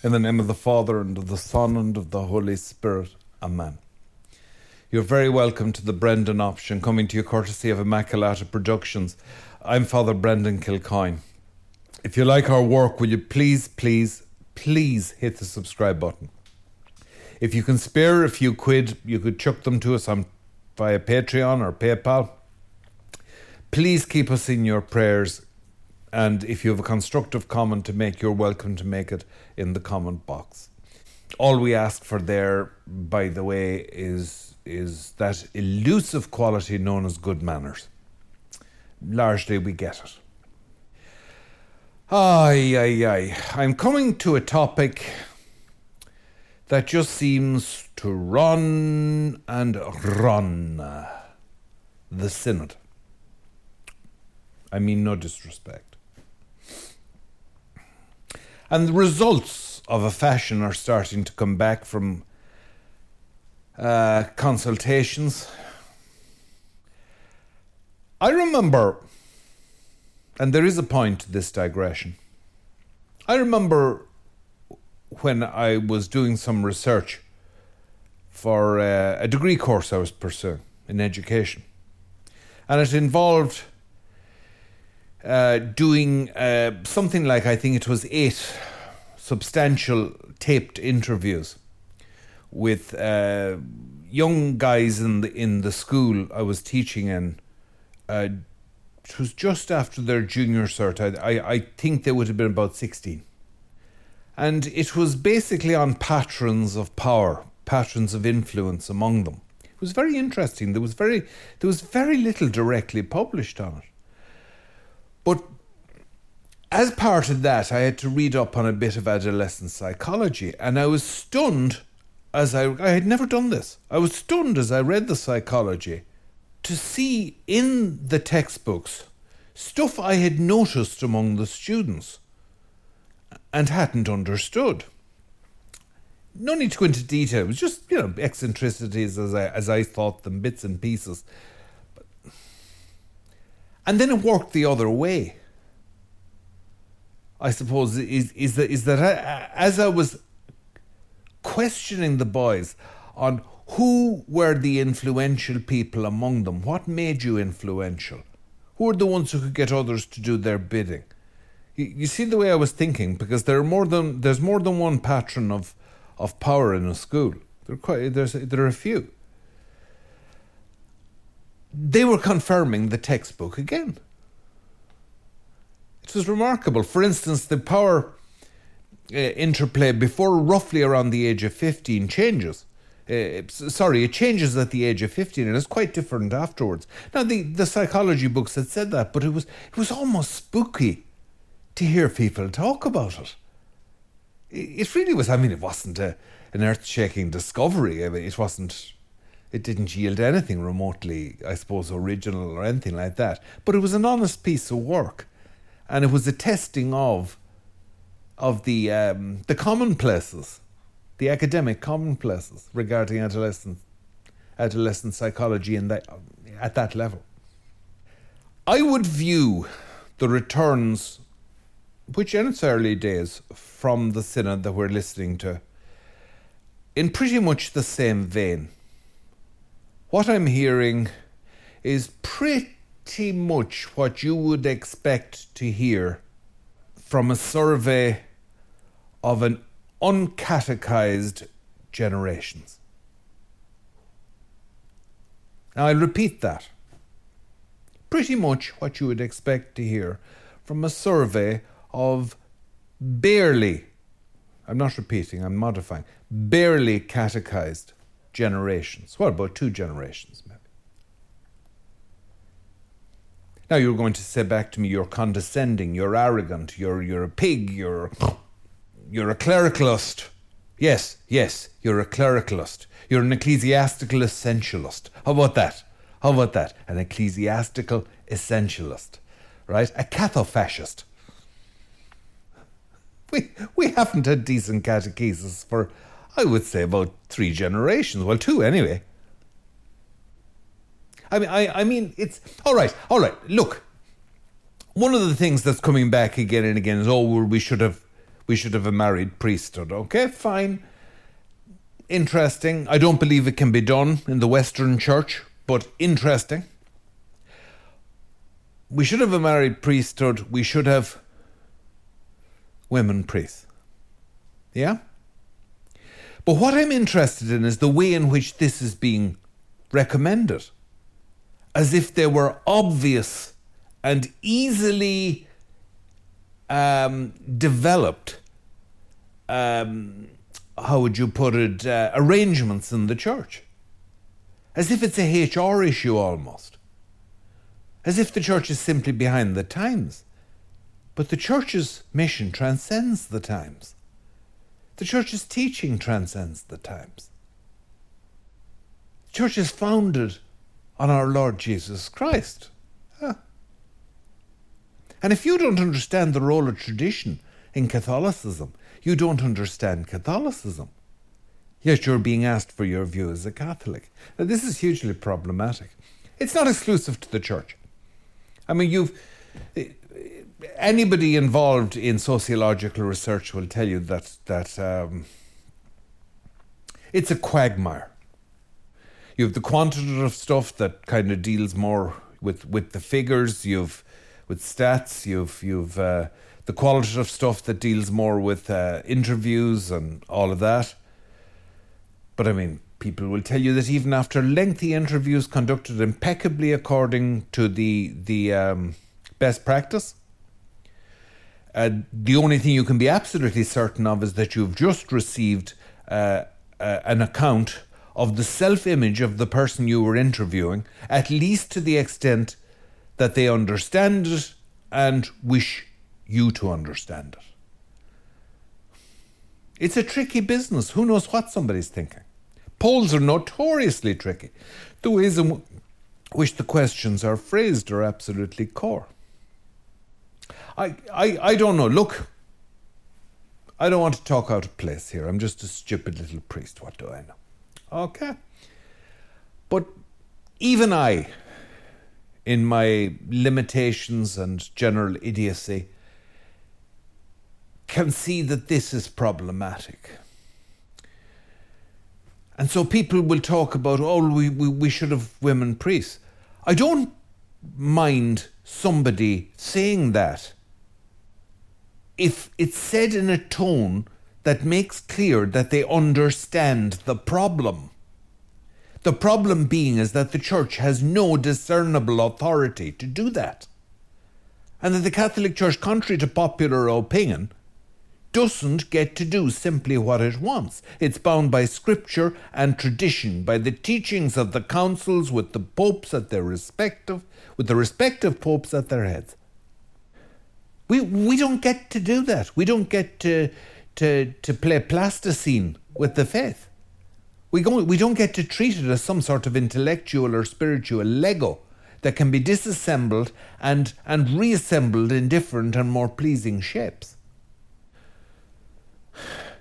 In the name of the Father, and of the Son, and of the Holy Spirit. Amen. You're very welcome to the Brendan option, coming to you courtesy of Immaculata Productions. I'm Father Brendan Kilcoyne. If you like our work, will you please, please, please hit the subscribe button? If you can spare a few quid, you could chuck them to us on via Patreon or PayPal. Please keep us in your prayers and if you have a constructive comment to make, you're welcome to make it in the comment box. All we ask for there, by the way, is is that elusive quality known as good manners. Largely we get it. Ay, ay, ay. I'm coming to a topic that just seems to run and run uh, the synod. I mean, no disrespect. And the results of a fashion are starting to come back from uh, consultations. I remember, and there is a point to this digression. I remember when I was doing some research for uh, a degree course I was pursuing in education, and it involved uh, doing uh, something like I think it was eight substantial taped interviews with uh, young guys in the in the school I was teaching in. Uh, it was just after their junior cert. I, I, I think they would have been about sixteen, and it was basically on patrons of power, patrons of influence among them. It was very interesting. There was very there was very little directly published on it. But as part of that, I had to read up on a bit of adolescent psychology, and I was stunned as I, I had never done this. I was stunned as I read the psychology to see in the textbooks stuff I had noticed among the students and hadn't understood. No need to go into detail. It was just, you know, eccentricities as I, as I thought them, bits and pieces. And then it worked the other way. I suppose is is that is that I, as I was questioning the boys on who were the influential people among them, what made you influential, who were the ones who could get others to do their bidding. You, you see the way I was thinking because there are more than there's more than one patron of of power in a school. There are quite there's there are a few they were confirming the textbook again. It was remarkable. For instance, the power uh, interplay before roughly around the age of 15 changes. Uh, sorry, it changes at the age of 15 and it's quite different afterwards. Now, the, the psychology books had said that, but it was, it was almost spooky to hear people talk about it. It, really was, I mean, it wasn't a, an earth shaking discovery. I mean, it wasn't it didn't yield anything remotely, I suppose, original or anything like that. But it was an honest piece of work, and it was a testing of of the um, the commonplaces, the academic commonplaces regarding adolescent adolescent psychology in that at that level. I would view the returns, which in its early days from the synod that we're listening to, in pretty much the same vein what I'm hearing is pretty much what you would expect to hear from a survey of an uncatechized generations. Now, I'll repeat that. Pretty much what you would expect to hear from a survey of barely, I'm not repeating, I'm modifying, barely catechized generations. What about two generations, maybe? Now you're going to say back to me, you're condescending, you're arrogant, you're you're a pig, you're you're a clericalist. Yes, yes, you're a clericalist. You're an ecclesiastical essentialist. How about that? How about that? An ecclesiastical essentialist, right? A cathofascist. We we haven't had decent catechesis for I would say about three generations. Well, two anyway. I mean, I, I mean, it's all right. All right. Look, one of the things that's coming back again and again is, oh, well, we should have, we should have a married priesthood. Okay, fine. Interesting. I don't believe it can be done in the Western Church, but interesting. We should have a married priesthood. We should have women priests. Yeah? But what I'm interested in is the way in which this is being recommended, as if there were obvious and easily um, developed, um, how would you put it, uh, arrangements in the church. As if it's a HR issue almost. As if the church is simply behind the times. But the church's mission transcends the times. The church's teaching transcends the times. The church is founded on our Lord Jesus Christ. Huh. And if you don't understand the role of tradition in Catholicism, you don't understand Catholicism. Yet you're being asked for your view as a Catholic. Now, this is hugely problematic. It's not exclusive to the church. I mean, you've. Anybody involved in sociological research will tell you that that um, it's a quagmire. You have the quantitative stuff that kind of deals more with, with the figures. You've with stats. You've you've uh, the qualitative stuff that deals more with uh, interviews and all of that. But I mean, people will tell you that even after lengthy interviews conducted impeccably according to the the um, best practice, uh, the only thing you can be absolutely certain of is that you've just received uh, uh, an account of the self image of the person you were interviewing, at least to the extent that they understand it and wish you to understand it. It's a tricky business. Who knows what somebody's thinking? Polls are notoriously tricky. The ways in which the questions are phrased are absolutely core. I, I, I don't know. Look, I don't want to talk out of place here. I'm just a stupid little priest. What do I know? Okay. But even I in my limitations and general idiocy, can see that this is problematic. And so people will talk about, oh, we, we, we should have women priests. I don't mind somebody saying that if it's said in a tone that makes clear that they understand the problem. The problem being is that the Church has no discernible authority to do that. And that the Catholic Church, contrary to popular opinion, doesn't get to do simply what it wants. It's bound by scripture and tradition, by the teachings of the councils with the popes at their respective with the respective popes at their heads. We we don't get to do that. We don't get to to to play plasticine with the faith. We, go, we don't get to treat it as some sort of intellectual or spiritual Lego that can be disassembled and, and reassembled in different and more pleasing shapes.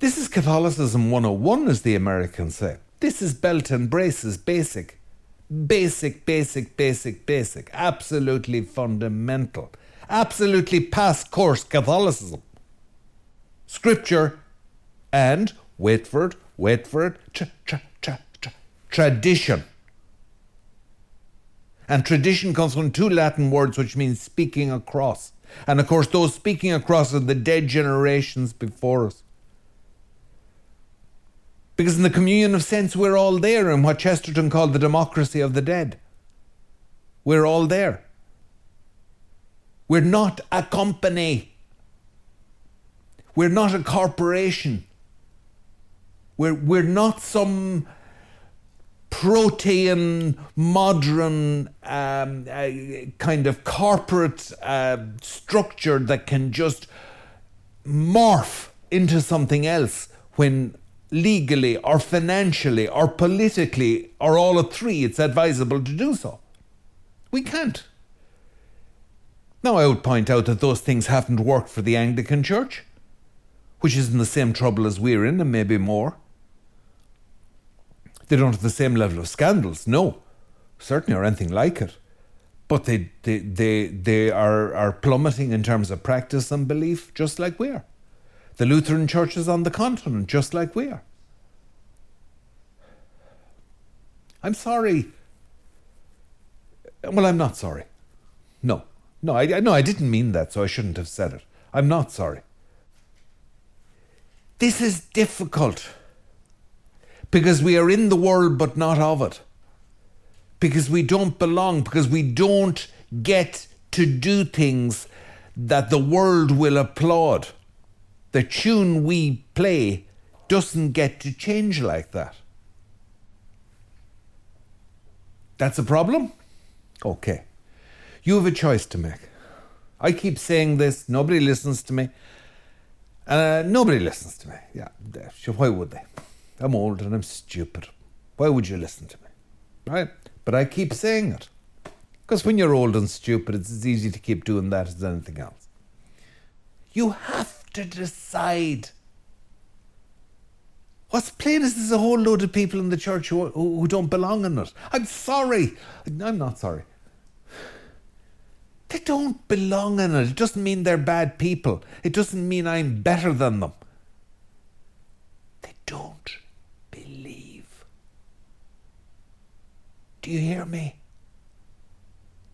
This is Catholicism 101, as the Americans say. This is belt and braces basic. Basic, basic, basic, basic. Absolutely fundamental. Absolutely past course Catholicism. Scripture and, wait for it, wait for it, tra- tra- tra- tradition. And tradition comes from two Latin words which means speaking across. And of course, those speaking across are the dead generations before us. Because in the communion of saints, we're all there in what Chesterton called the democracy of the dead. We're all there. We're not a company. We're not a corporation. We're, we're not some protean, modern um, uh, kind of corporate uh, structure that can just morph into something else when legally or financially or politically or all of three it's advisable to do so. We can't. Now, I would point out that those things haven't worked for the Anglican Church, which is in the same trouble as we're in, and maybe more. They don't have the same level of scandals, no, certainly, or anything like it. But they, they, they, they are, are plummeting in terms of practice and belief, just like we are. The Lutheran Church is on the continent, just like we are. I'm sorry. Well, I'm not sorry. No, no, I, no, I didn't mean that, so I shouldn't have said it. I'm not sorry. This is difficult because we are in the world but not of it. Because we don't belong, because we don't get to do things that the world will applaud. The tune we play doesn't get to change like that. That's a problem? Okay. You have a choice to make. I keep saying this, nobody listens to me. Uh, nobody listens to me. Yeah, why would they? I'm old and I'm stupid. Why would you listen to me? Right? But I keep saying it. Because when you're old and stupid, it's as easy to keep doing that as anything else. You have to decide. What's plain is there's a whole load of people in the church who, who, who don't belong in it. I'm sorry. I'm not sorry. They don't belong in it. It doesn't mean they're bad people. It doesn't mean I'm better than them. They don't believe. Do you hear me?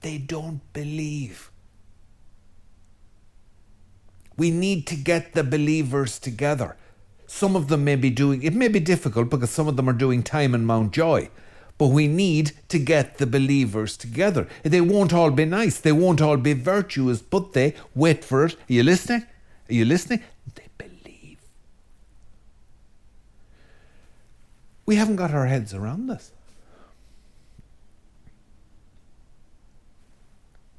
They don't believe. We need to get the believers together. Some of them may be doing, it may be difficult because some of them are doing time in Mountjoy. But we need to get the believers together. They won't all be nice, they won't all be virtuous, but they, wait for it. Are you listening? Are you listening? They believe. We haven't got our heads around this.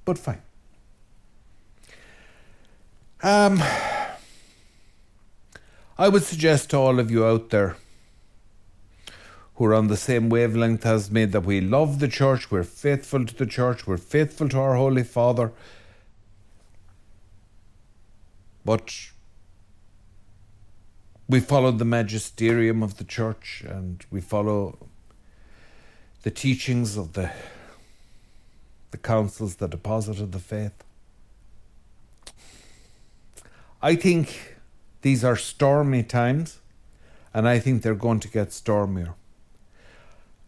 But fine. Um, I would suggest to all of you out there who are on the same wavelength as me that we love the church, we're faithful to the church, we're faithful to our Holy Father. But we follow the magisterium of the church and we follow the teachings of the the councils that deposited the faith. I think these are stormy times, and I think they're going to get stormier.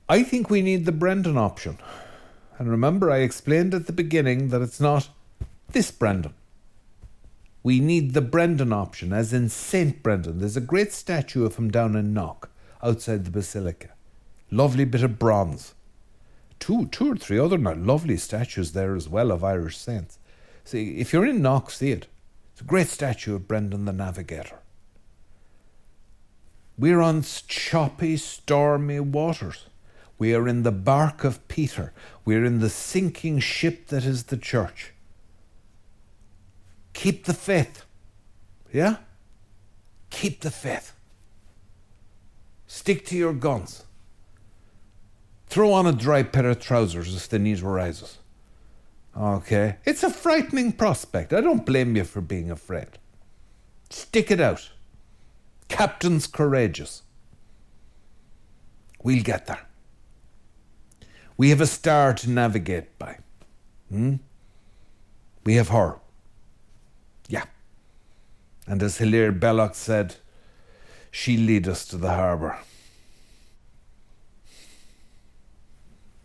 I think we need the Brendan option. And remember, I explained at the beginning that it's not this Brendan. We need the Brendan option, as in St. Brendan. There's a great statue of him down in Knock, outside the Basilica. Lovely bit of bronze. Two, two or three other lovely statues there as well of Irish saints. See, if you're in Knock, see it. It's a great statue of Brendan the Navigator. We're on choppy, stormy waters. We are in the bark of Peter. We are in the sinking ship that is the church. Keep the faith. Yeah? Keep the faith. Stick to your guns. Throw on a dry pair of trousers if the need arises. Okay. It's a frightening prospect. I don't blame you for being afraid. Stick it out. Captain's courageous. We'll get there. We have a star to navigate by. Hmm? We have her. Yeah. And as Hilaire Belloc said, she'll lead us to the harbour.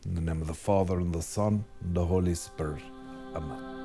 In the name of the Father, and the Son, and the Holy Spirit. Amen.